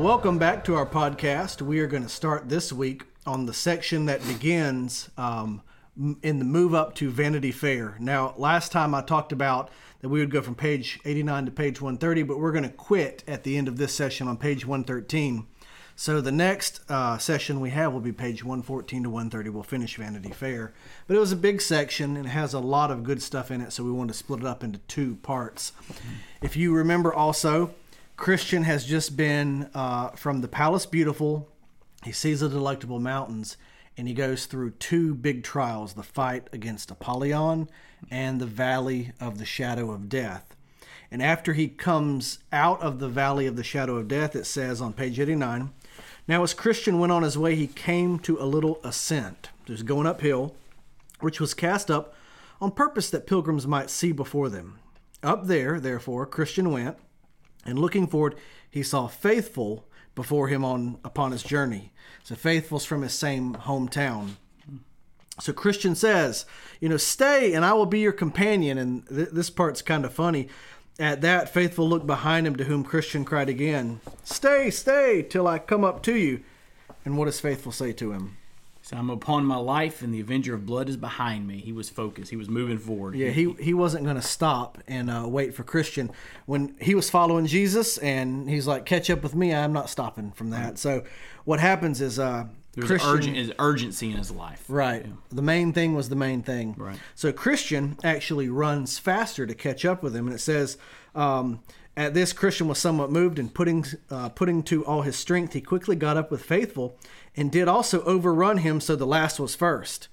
welcome back to our podcast. We are going to start this week on the section that begins um, in the move up to Vanity Fair. Now, last time I talked about that we would go from page 89 to page 130, but we're going to quit at the end of this session on page 113. So the next uh, session we have will be page 114 to 130. We'll finish Vanity Fair. But it was a big section and it has a lot of good stuff in it, so we wanted to split it up into two parts. If you remember also, Christian has just been uh, from the Palace Beautiful. He sees the delectable mountains and he goes through two big trials the fight against Apollyon and the Valley of the Shadow of Death. And after he comes out of the Valley of the Shadow of Death, it says on page 89 Now, as Christian went on his way, he came to a little ascent. There's going uphill, which was cast up on purpose that pilgrims might see before them. Up there, therefore, Christian went, and looking forward, he saw faithful before him on upon his journey. So faithful's from his same hometown. So Christian says, you know, stay and I will be your companion. And th- this part's kind of funny. At that, Faithful looked behind him, to whom Christian cried again, Stay, stay, till I come up to you. And what does Faithful say to him? So I'm upon my life, and the Avenger of Blood is behind me. He was focused. He was moving forward. Yeah, he, he wasn't going to stop and uh, wait for Christian. When he was following Jesus and he's like, Catch up with me, I'm not stopping from that. So what happens is uh, There's Christian. urgent, is urgency in his life. Right. The main thing was the main thing. Right. So Christian actually runs faster to catch up with him, and it says, um, "At this, Christian was somewhat moved, and putting uh, putting to all his strength, he quickly got up with Faithful, and did also overrun him, so the last was first.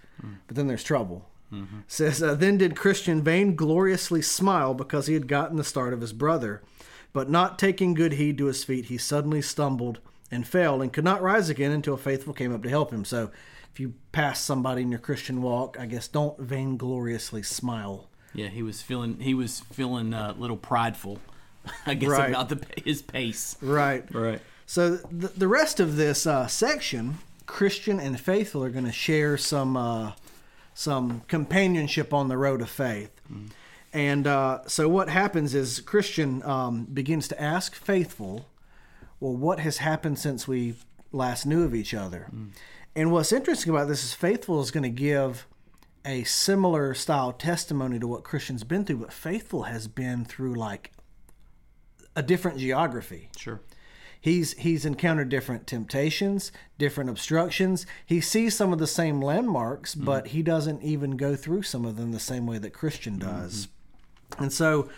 But then there's trouble." Says, uh, then did Christian vaingloriously smile because he had gotten the start of his brother. But not taking good heed to his feet, he suddenly stumbled and fell and could not rise again until Faithful came up to help him. So if you pass somebody in your Christian walk, I guess don't vaingloriously smile. Yeah, he was feeling he was feeling uh, a little prideful, I guess, Right. about the his pace. Right. Right. So the, the rest of this uh, section, Christian and Faithful are going to share some uh, some companionship on the road of faith. And uh, so what happens is Christian um, begins to ask Faithful, well, what has happened since we last knew of each other? And what's interesting about this is Faithful is going to give a similar style testimony to what Christian's been through, but Faithful has been through like a different geography. Sure. he's he's encountered different temptations different obstructions. He sees some of the same landmarks but he doesn't even go through some of them the same way that christian does. And so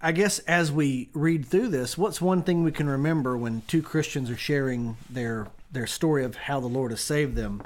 i guess as we read through this what's one thing we can remember when two christians are sharing their their story of how the lord has saved them?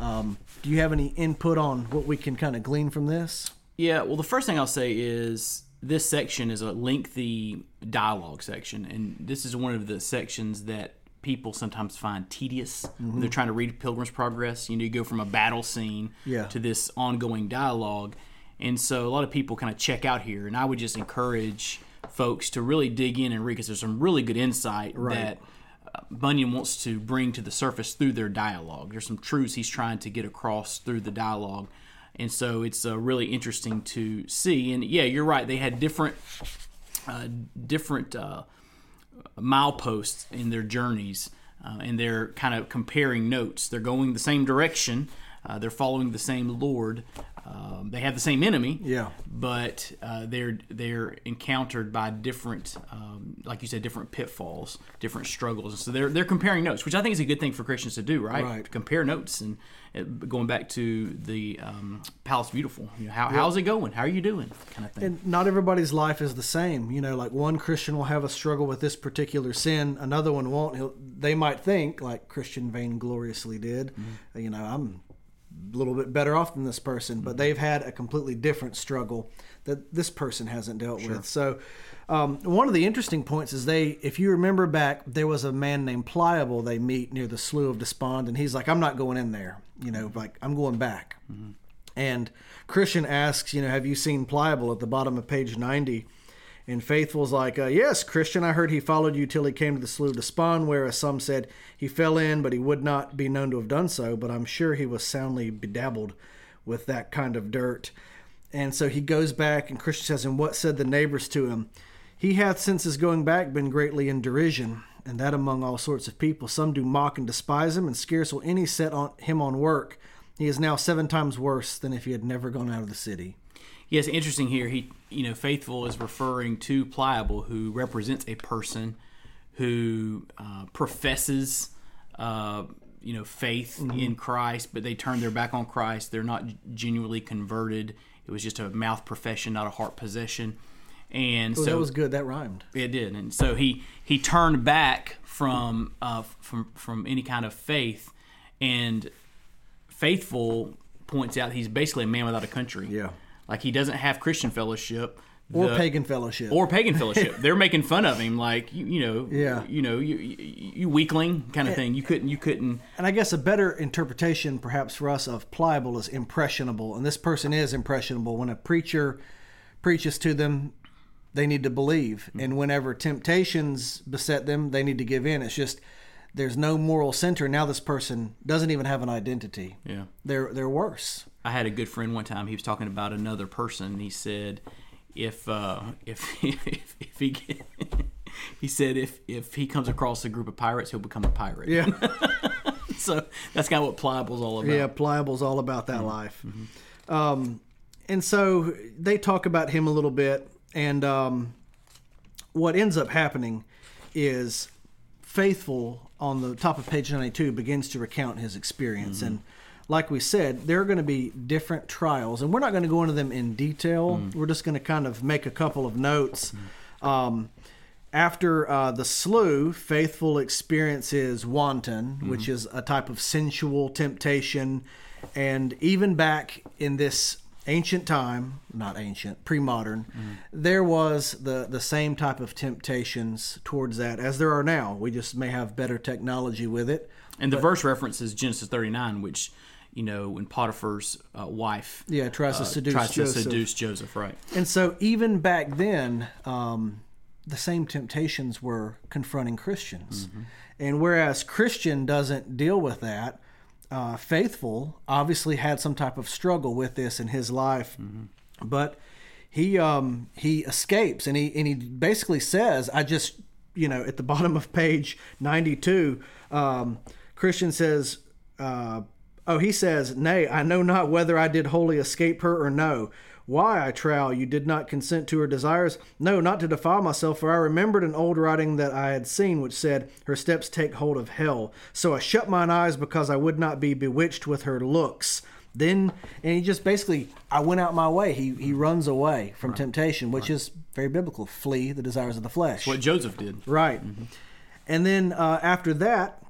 Um, do you have any input on what we can kind of glean from this? Yeah, well, the first thing I'll say is this section is a lengthy dialogue section, and this is one of the sections that people sometimes find tedious when they're trying to read Pilgrim's Progress. You know, you go from a battle scene Yeah. to this ongoing dialogue, and so a lot of people kind of check out here. And I would just encourage folks to really dig in and read because there's some really good insight that. uh, Bunyan wants to bring to the surface through their dialogue. There's some truths he's trying to get across through the dialogue, and so it's uh, really interesting to see. And yeah, you're right; they had different, uh, different uh, mileposts in their journeys, uh, and they're kind of comparing notes. They're going the same direction. Uh, they're following the same Lord. Um, they have the same enemy, Yeah. but uh, they're they're encountered by different, um, like you said, different pitfalls, different struggles. And so they're they're comparing notes, which I think is a good thing for Christians to do, right? Right. Compare notes and uh, going back to the um, Palace Beautiful. You know, how, how's it going? How are you doing? Kind of thing. And not everybody's life is the same. You know, like one Christian will have a struggle with this particular sin, another one won't. He'll, they might think, like Christian vaingloriously did, you know, I'm little bit better off than this person, but mm-hmm. they've had a completely different struggle that this person hasn't dealt with. So, um, one of the interesting points is they, if you remember back, there was a man named Pliable they meet near the Slough of Despond, and he's like, I'm not going in there. You know, mm-hmm. like, I'm going back. Mm-hmm. And Christian asks, you know, have you seen Pliable at the bottom of page 90? And Faithful's like, uh, yes, Christian, I heard he followed you till he came to the Slough of Despond, where, as some said, he fell in, but he would not be known to have done so. But I'm sure he was soundly bedabbled with that kind of dirt. And so he goes back, and Christian says, And what said the neighbors to him? He hath since his going back been greatly in derision, and that among all sorts of people. Some do mock and despise him, and scarce will any set on him on work. He is now seven times worse than if he had never gone out of the city. Yes, interesting here. He, you know, faithful is referring to pliable, who represents a person who uh, professes, uh, you know, faith Mm-hmm. in Christ, but they turn their back on Christ. They're not genuinely converted. It was just a mouth profession, not a heart possession. And so that was good. That rhymed. it did, and so he he turned back from uh, from from any kind of faith, and faithful points out he's basically a man without a country. Yeah. Like he doesn't have Christian fellowship Or The- pagan fellowship. or pagan fellowship. They're making fun of him, like you, you know, Yeah. you know, you, you, you weakling kind of thing. You couldn't, you couldn't. And I guess a better interpretation, perhaps for us, of pliable is impressionable. And this person is impressionable. When a preacher preaches to them, they need to believe. Hmm. And whenever temptations beset them, they need to give in. It's just there's no moral center. Now this person doesn't even have an identity. Yeah. They're they're worse. I had a good friend one time. He was talking about another person. He said, if uh, if if, if he he said if if he comes across a group of pirates, he'll become a pirate. Yeah. so that's kind of what pliable's all about. Yeah, pliable's all about that life. Um, and so they talk about him a little bit, and um, what ends up happening is faithful on the top of page 92 begins to recount his experience and like we said there are going to be different trials and we're not going to go into them in detail we're just going to kind of make a couple of notes um, after uh, the slew, Faithful experiences wanton, which is a type of sensual temptation. And even back in this ancient time, not ancient, pre modern, there was the, the same type of temptations towards that as there are now. We just may have better technology with it. And the verse references Genesis 39, which you know when Potiphar's uh, wife Yeah, tries to uh, seduce tries Joseph. to seduce Joseph, right? And so, even back then, um, the same temptations were confronting Christians. And whereas Christian doesn't deal with that, uh, Faithful obviously had some type of struggle with this in his life, but he um, he escapes and he and he basically says, "I just you know at the bottom of page ninety two, um, Christian says." Uh, Oh, he says, Nay, I know not whether I did wholly escape her or no. Why, I trow, you did not consent to her desires? No, not to defile myself, for I remembered an old writing that I had seen, which said, Her steps take hold of hell. So I shut mine eyes because I would not be bewitched with her looks. Then, and he just basically, I went out my way. He, he runs away from temptation, which is very biblical. Flee the desires of the flesh. What Joseph did. Right. And then uh, after that,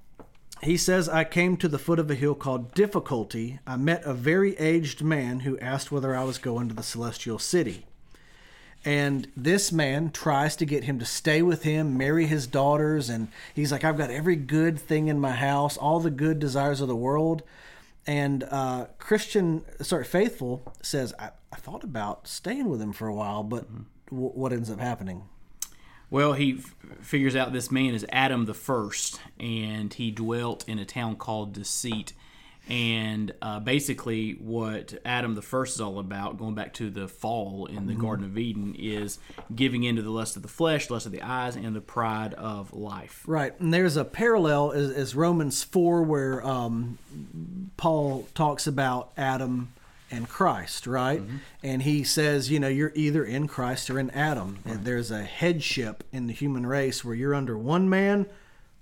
he says, I came to the foot of a hill called Difficulty. I met a very aged man who asked whether I was going to the celestial city. And this man tries to get him to stay with him, marry his daughters, and he's like, I've got every good thing in my house, all the good desires of the world. And uh, Christian, sorry, Faithful says, I, I thought about staying with him for a while, but w- what ends up happening? Well, he f- figures out this man is Adam the first, and he dwelt in a town called Deceit. And uh, basically, what Adam the first is all about, going back to the fall in the Garden of Eden, is giving into the lust of the flesh, lust of the eyes, and the pride of life. Right, and there's a parallel as, as Romans four where um, Paul talks about Adam and Christ, right? Mm-hmm. And he says, you know, you're either in Christ or in Adam. And there's a headship in the human race where you're under one man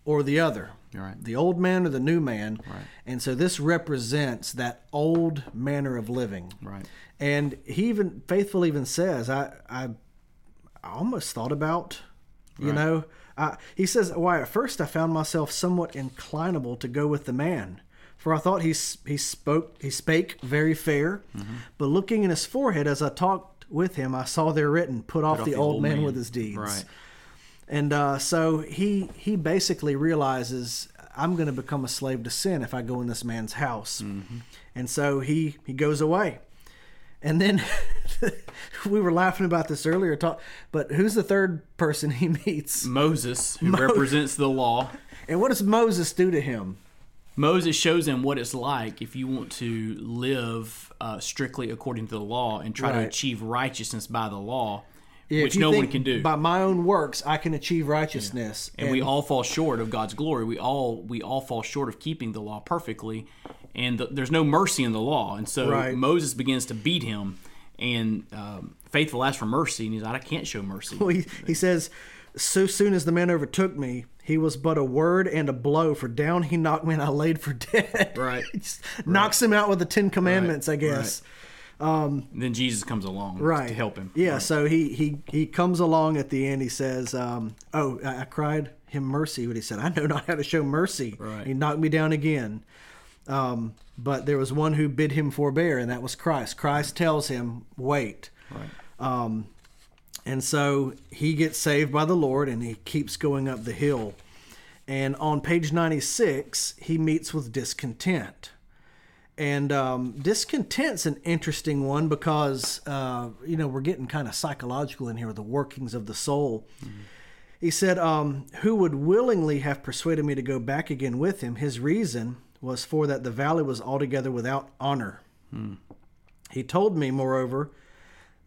or the other. Right. The old man or the new man. Right. And so this represents that old manner of living. Right. And he even faithful even says, I I, I almost thought about, you know, I, he says, why at first I found myself somewhat inclinable to go with the man, for I thought he he spoke he spake very fair, but looking in his forehead as I talked with him, I saw there written, "Put, off, the, old, man, with his deeds." Right. And uh, so he he basically realizes I'm going to become a slave to sin if I go in this man's house, and so he he goes away. And then we were laughing about this earlier, talk, but who's the third person he meets? Moses, who represents the law, And what does Moses do to him? Moses shows him what it's like if you want to live uh, strictly according to the law and try to achieve righteousness by the law. Yeah, which no one can do. By my own works, I can achieve righteousness. and, we all fall short of God's glory. We all we all fall short of keeping the law perfectly, and the, there's no mercy in the law. And so Right. Moses begins to beat him, and um, faithful asks for mercy, and he's like, I can't show mercy. Well, he, he says, So soon as the man overtook me, he was but a word and a blow, for down he knocked me and I laid for dead. Right. He just knocks him out with the Ten Commandments, I guess. And then Jesus comes along Right. to help him. Yeah, Right. so he, he, he comes along at the end. He says, um, Oh, I, I cried him mercy, but he said, I know not how to show mercy. Right. He knocked me down again. Um, but there was one who bid him forbear, and that was Christ. Christ tells him, Wait. Right. Um, and so he gets saved by the Lord and he keeps going up the hill. And on page 96, he meets with discontent. And um, discontent's an interesting one because, uh, you know, we're getting kind of psychological in here with the workings of the soul. He said, um, Who would willingly have persuaded me to go back again with him? His reason was for that the valley was altogether without honor. He told me, moreover,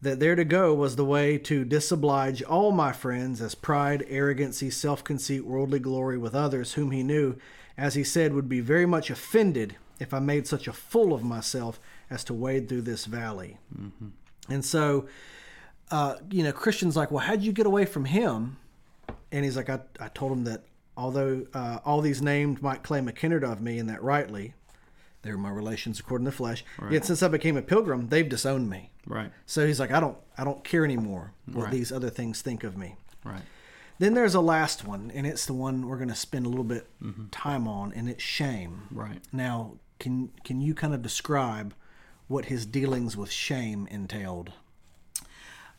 that there to go was the way to disoblige all my friends as pride, arrogancy, self conceit, worldly glory with others whom he knew, as he said, would be very much offended if I made such a fool of myself as to wade through this valley. Mm-hmm. And so, uh, you know, Christians like, well, how'd you get away from him? And he's like, I, I told him that although uh, all these named might claim a kindred of me, and that rightly, they're my relations according to the flesh. Yet since I became a pilgrim, they've disowned me. Right. So he's like, I don't, I don't care anymore what Right. these other things think of me. Right. Then there's a last one, and it's the one we're going to spend a little bit time on, and it's shame. Right. Now, can can you kind of describe what his dealings with shame entailed?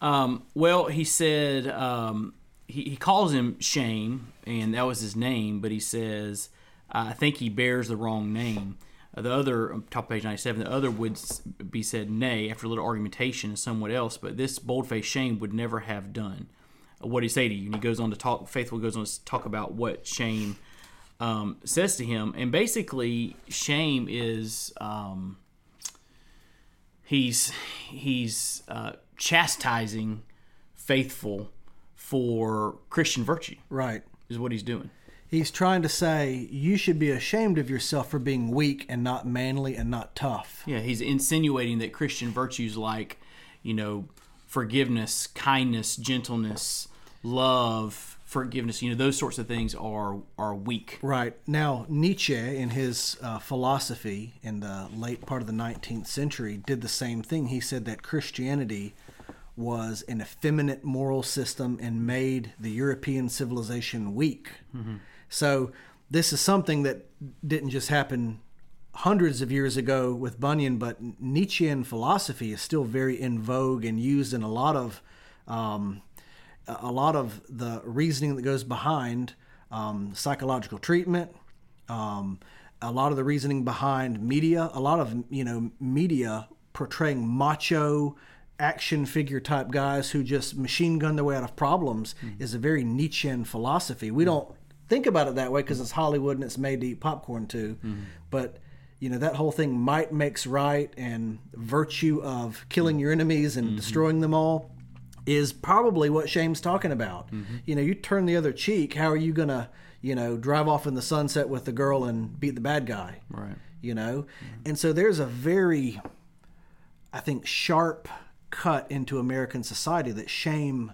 Um, well, he said um, he, he calls him Shame, and that was his name, but he says, I think he bears the wrong name. The other, um, top of page 97, the other would be said nay after a little argumentation and somewhat else, but this bold-faced Shame would never have done. Uh, what he say to you? And he goes on to talk, Faithful goes on to talk about what Shame um, says to him. And basically, Shame is. Um, he's he's uh, chastising faithful for Christian virtue Right. is what he's doing. He's trying to say you should be ashamed of yourself for being weak and not manly and not tough. Yeah, he's insinuating that Christian virtues like you know forgiveness, kindness, gentleness, love, forgiveness, you know those sorts of things are are weak. Right. Now, Nietzsche, in his uh, philosophy in the late part of the 19th century, did the same thing. He said that Christianity was an effeminate moral system and made the European civilization weak. So, this is something that didn't just happen hundreds of years ago with Bunyan, but Nietzschean philosophy is still very in vogue and used in a lot of. Um, a a lot of the reasoning that goes behind um, psychological treatment, um, a lot of the reasoning behind media, a lot of you know media portraying macho action figure type guys who just machine gun their way out of problems mm-hmm. is a very Nietzschean philosophy. We mm-hmm. don't think about it that way because it's Hollywood and it's made to eat popcorn too, mm-hmm. but you know that whole thing might makes right and virtue of killing your enemies and destroying them all is probably what shame's talking about. You know, you turn the other cheek, how are you going to, you know, drive off in the sunset with the girl and beat the bad guy? Right. You know? And so there's a very I think sharp cut into American society that shame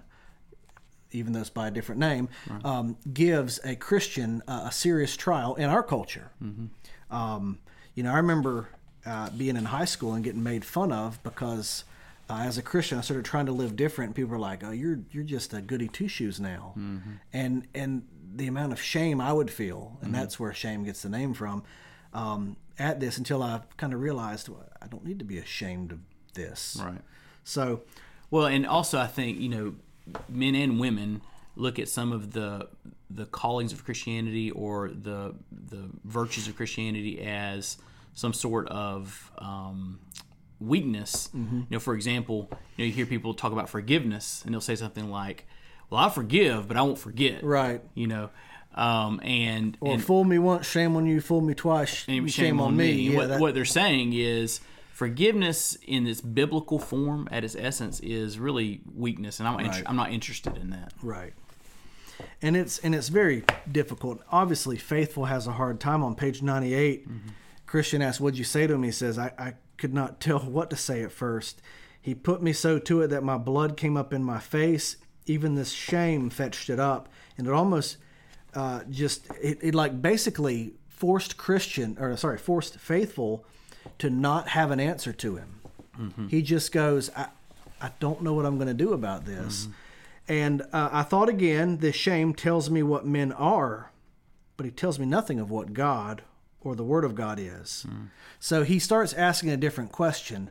even though it's by a different name, um, gives a Christian uh, a serious trial in our culture. Um, you know, I remember uh, being in high school and getting made fun of because uh, as a Christian, I started trying to live different. People were like, "Oh, you're you're just a goody two shoes now," and and the amount of shame I would feel, and that's where shame gets the name from. Um, at this, until I kind of realized well, I don't need to be ashamed of this. Right. So, Well, and also I think you know, men and women look at some of the the callings of Christianity or the the virtues of Christianity as some sort of um, weakness. You know, for example, you know, you hear people talk about forgiveness, and they'll say something like, "Well, I forgive, but I won't forget." right. You know, um, and Or and fool me once, shame on you. Fool me twice, shame, shame, on me. Yeah, what, that- what they're saying is forgiveness in its biblical form, at its essence, is really weakness, and I'm inter- I'm not interested in that. Right. And it's and it's very difficult. Obviously, faithful has a hard time. On page ninety eight, Christian asks, "What'd you say to him?" He says, I, "I could not tell what to say at first. He put me so to it that my blood came up in my face. Even this shame fetched it up, and it almost uh, just it, it like basically forced Christian or sorry forced faithful to not have an answer to him. Mm-hmm. He just goes, I, I don't know what I'm going to do about this. Mm-hmm. And uh, I thought again, this shame tells me what men are, but he tells me nothing of what God or the Word of God is. Mm. So he starts asking a different question.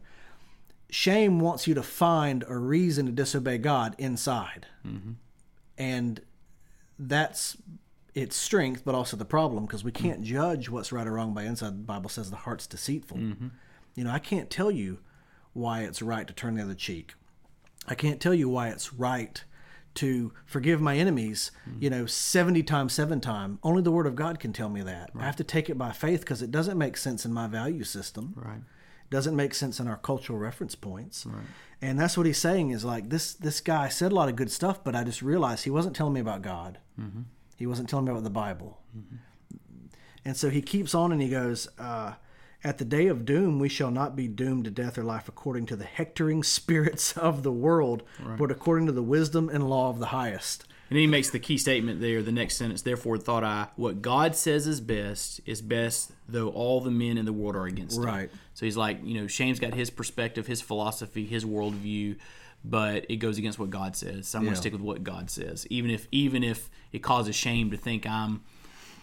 Shame wants you to find a reason to disobey God inside. Mm-hmm. And that's its strength, but also the problem because we can't judge what's right or wrong by inside. The Bible says the heart's deceitful. Mm-hmm. You know, I can't tell you why it's right to turn the other cheek. I can't tell you why it's right to forgive my enemies, mm-hmm. you know, 70 times, seven times. Only the Word of God can tell me that. I have to take it by faith because it doesn't make sense in my value system. Right. Doesn't make sense in our cultural reference points. Right. And that's what he's saying is like this this guy said a lot of good stuff, but I just realized he wasn't telling me about God. Mm-hmm. He wasn't telling me about the Bible. And so he keeps on and he goes, uh, At the day of doom, we shall not be doomed to death or life according to the hectoring spirits of the world, but according to the wisdom and law of the highest. And then he makes the key statement there, the next sentence. Therefore, thought I, what God says is best is best, though all the men in the world are against it. Right. So he's like, you know, Shame's got his perspective, his philosophy, his worldview, but it goes against what God says. So I'm going to stick with what God says, even if even if it causes Shame to think I'm,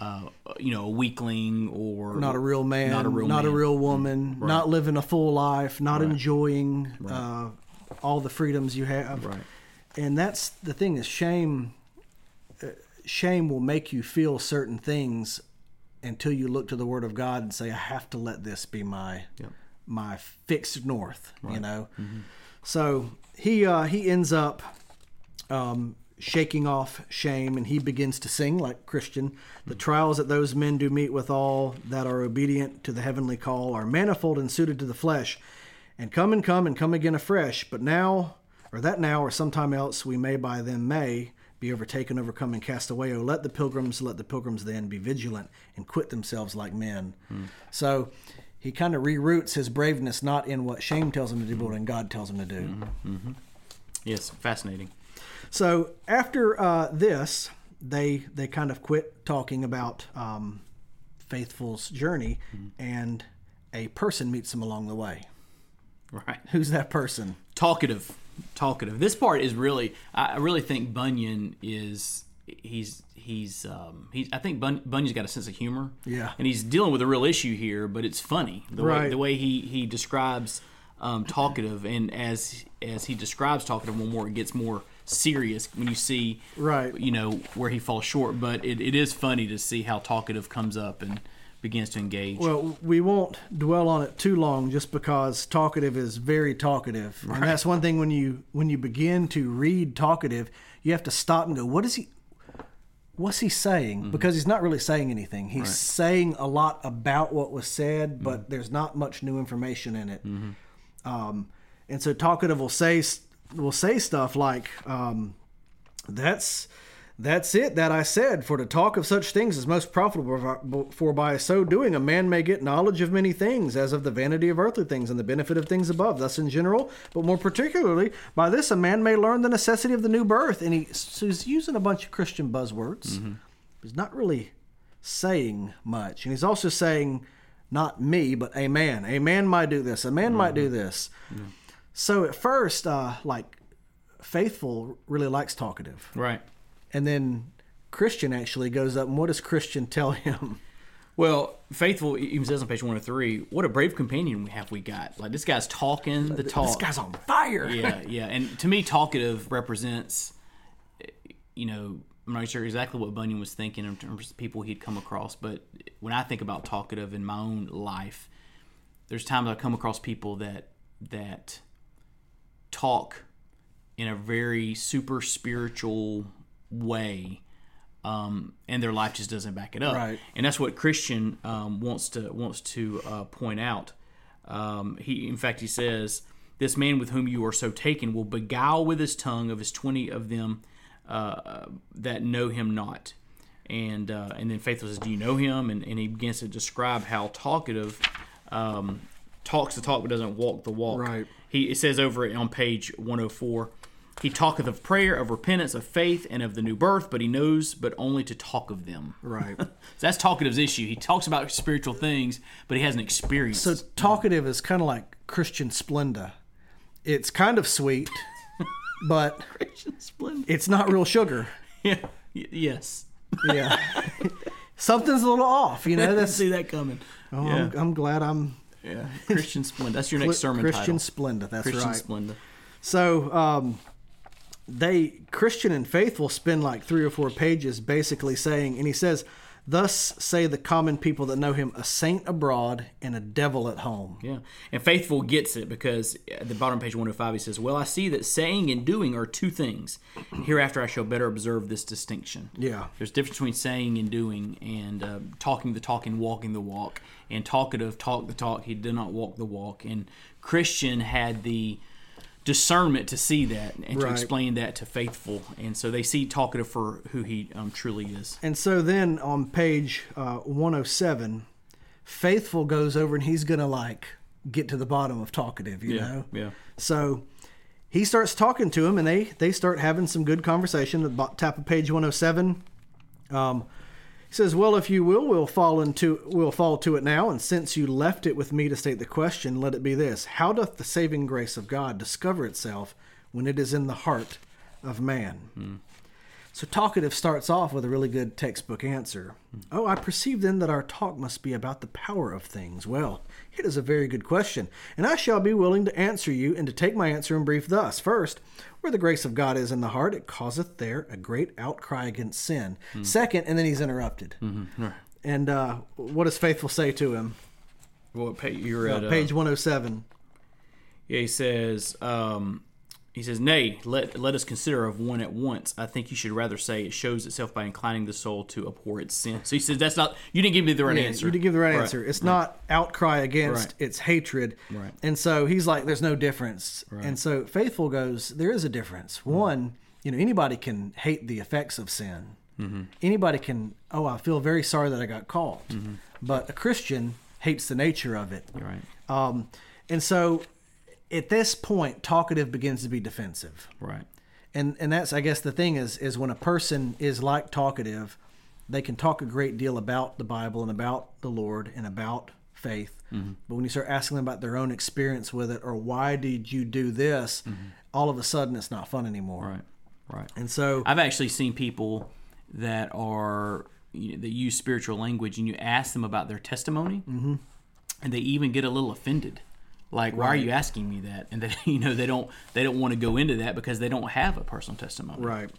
uh, you know, a weakling or Not a real man, not a real, not a real woman, not living a full life, not enjoying uh, all the freedoms you have. Right. And that's the thing is shame. Uh, shame will make you feel certain things until you look to the Word of God and say, "I have to let this be my Yep. my fixed north." You know. So he uh, he ends up um, shaking off shame and he begins to sing like Christian. The trials that those men do meet with all that are obedient to the heavenly call are manifold and suited to the flesh, and come and come and come again afresh. But now, or that now, or sometime else, we may by them may be overtaken, overcome, and cast away. Oh, let the pilgrims, let the pilgrims then be vigilant and quit themselves like men. So. He kind of reroutes his braveness not in what shame tells him to do, but what God tells him to do. Yes, fascinating. So after uh, this, they they kind of quit talking about um, Faithful's journey, and a person meets him along the way. Right. Who's that person? talkative talkative this part is really I really think bunyan is he's he's um he's i think Bun, bunyan's got a sense of humor Yeah. and he's dealing with a real issue here but it's funny the way the way he he describes um talkative and as as he describes talkative one more it gets more serious when you see Right. you know where he falls short but it, it is funny to see how talkative comes up and begins to engage Well, we won't dwell on it too long, just because talkative is very talkative, and that's one thing when you when you begin to read talkative, you have to stop and go, "What is he? What's he saying?" Because he's not really saying anything. He's saying a lot about what was said, but there's not much new information in it. Um, and so talkative will say will say stuff like, um, "That's." That's it that I said. For to talk of such things is most profitable, for by so doing a man may get knowledge of many things, as of the vanity of earthly things and the benefit of things above. Thus, in general, but more particularly, by this a man may learn the necessity of the new birth. And he, so he's using a bunch of Christian buzzwords. He's not really saying much. And he's also saying, not me, but a man. A man might do this. A man might do this. So at first, uh, like, Faithful really likes talkative. right And then Christian actually goes up, and what does Christian tell him? Well, faithful even says on page one of three, what a brave companion we have we got. Like this guy's talking the talk. This guy's on fire. yeah, yeah. And to me, talkative represents, you know, I'm not sure exactly what Bunyan was thinking in terms of people he'd come across, but when I think about talkative in my own life, there's times I come across people that that talk in a very super spiritual way um, and their life just doesn't back it up Right. and that's what christian um, wants to wants to uh, point out Um, he, in fact, he says, "This man with whom you are so taken will beguile with his tongue of his twenty of them uh, that know him not." And uh, and then Faithful says, "Do you know him?" And, and he begins to describe how talkative um, talks the talk but doesn't walk the walk. Right. He it says over on page 104, he talketh of prayer, of repentance, of faith, and of the new birth, but he knows but only to talk of them. Right. So that's talkative's issue. He talks about spiritual things, but he hasn't experienced. So talkative is kind of like Christian Splenda. It's kind of sweet, but Splendid. it's not real sugar. Yeah. Y- yes. Yeah. Something's a little off, you know. That's see that coming. oh, yeah. I'm, I'm glad I'm yeah. Christian Splenda. That's your next sermon Christian title. Splenda. That's Christian right. Splenda. So um, they Christian and faithful spend like three or four pages basically saying, and he says, "Thus say the common people that know him, a saint abroad and a devil at home." Yeah. And Faithful gets it because at the bottom of page 105 he says, Well, I see that saying and doing are two things. Hereafter I shall better observe this distinction. Yeah. There's a difference between saying and doing and uh, talking the talk and walking the walk. And talkative talk the talk, he did not walk the walk. And Christian had the discernment to see that and to explain that to Faithful. And so they see talkative for who he um, truly is. And so then on page uh, 107, faithful goes over and he's gonna like get to the bottom of talkative, you know. Yeah. So he starts talking to him, and they they start having some good conversation at the top of page 107. Um, he says, "Well, if you will, we'll fall into we'll fall to it now. And since you left it with me to state the question, let it be this: How doth the saving grace of God discover itself when it is in the heart of man?" Hmm. So talkative starts off with a really good textbook answer. Oh, I perceive then that our talk must be about the power of things. Well, it is a very good question, and I shall be willing to answer you and to take my answer in brief thus. First, where the grace of God is in the heart, it causeth there a great outcry against sin. Second, and then he's interrupted. And uh, what does Faithful say to him? Well, pa- you're at uh, Page 107. Yeah, he says, um, he says, Nay, let, let us consider of one at once. I think you should rather say it shows itself by inclining the soul to abhor its sin. So he says, that's not, you didn't give me the right Yeah, answer. You didn't give the right, Right, answer. It's not outcry against, Right. it's hatred. Right. And so he's like, there's no difference. And so Faithful goes, there is a difference. Hmm. One, you know, anybody can hate the effects of sin. Mm-hmm. Anybody can, oh, I feel very sorry that I got caught. Mm-hmm. But a Christian hates the nature of it. You're right. Um, and so at this point, talkative begins to be defensive Right. and and that's I guess the thing is is when a person is like talkative, they can talk a great deal about the Bible and about the Lord and about faith. But when you start asking them about their own experience with it or why did you do this, all of a sudden it's not fun anymore. Right. Right. And so I've actually seen people that are, you know, that use spiritual language and you ask them about their testimony Mm-hmm. and they even get a little offended. Like, why are you asking me that? And they, you know, they don't, they don't want to go into that because they don't have a personal testimony. Right.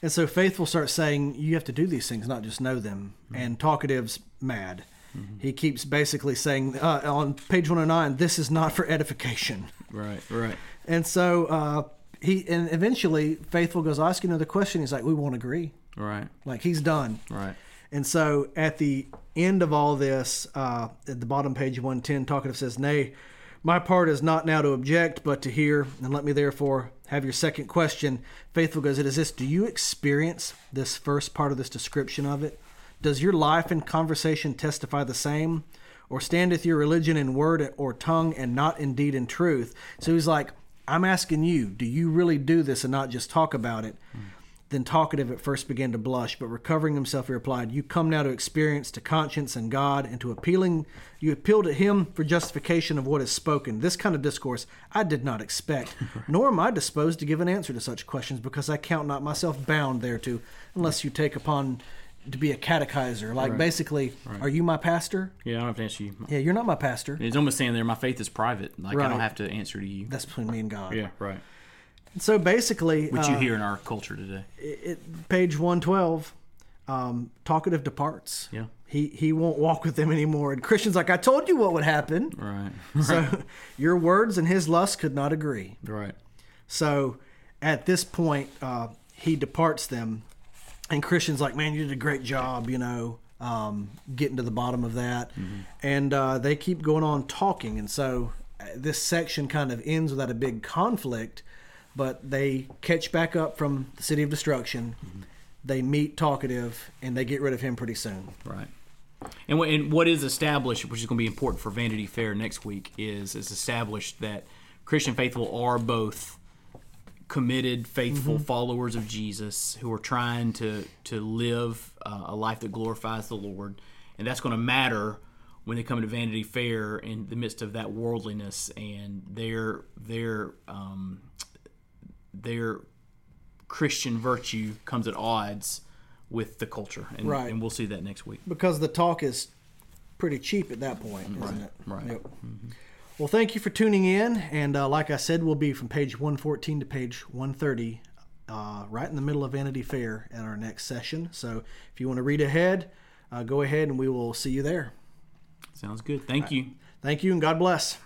And so faithful starts saying you have to do these things, not just know them. And talkative's mad. He keeps basically saying uh, on page 109, this is not for edification. Right. Right. And so uh, he, and eventually faithful goes ask another question. He's like, we won't agree. Right. Like he's done. Right. And so at the end of all this, uh, at the bottom page 110, talkative says, Nay, my part is not now to object, but to hear, and let me therefore have your second question. Faithful goes, It is this Do you experience this first part of this description of it? Does your life and conversation testify the same? Or standeth your religion in word or tongue and not in deed and truth? So he's like, I'm asking you, do you really do this and not just talk about it? Then talkative at first began to blush, but recovering himself, he replied, You come now to experience, to conscience and God, and to appealing you appeal to him for justification of what is spoken. This kind of discourse I did not expect, nor am I disposed to give an answer to such questions, because I count not myself bound thereto, unless you take upon to be a catechizer. Like basically, are you my pastor? Yeah. I don't have to answer you. Yeah, you're not my pastor. It's almost saying there, my faith is private. Like, I don't have to answer to you. That's between me and God. Yeah. Right. So basically, Which uh, you hear in our culture today. it, page 112 um, talkative departs Yeah. he he won't walk with them anymore and christian's like i told you what would happen Right. so your words and his lust could not agree right. so at this point uh, he departs them and christian's like man you did a great job you know um, getting to the bottom of that. And uh, they keep going on talking. And so uh, this section kind of ends without a big conflict, but they catch back up from the city of destruction. They meet Talkative, and they get rid of him pretty soon. Right. And what, and what is established, which is going to be important for Vanity Fair next week, is is established that Christian faithful are both committed, faithful followers of Jesus who are trying to to live uh, a life that glorifies the Lord, and that's going to matter when they come to Vanity Fair in the midst of that worldliness and their their um, their Christian virtue comes at odds with the culture, and, Right. and we'll see that next week. because the talk is pretty cheap at that point, isn't it? right. Yep. Well, thank you for tuning in, and uh, like I said, we'll be from page 114 to page 130, uh, right in the middle of Vanity Fair at our next session. So, if you want to read ahead, uh, go ahead, and we will see you there. Sounds good. Thank you. Thank you, and God bless.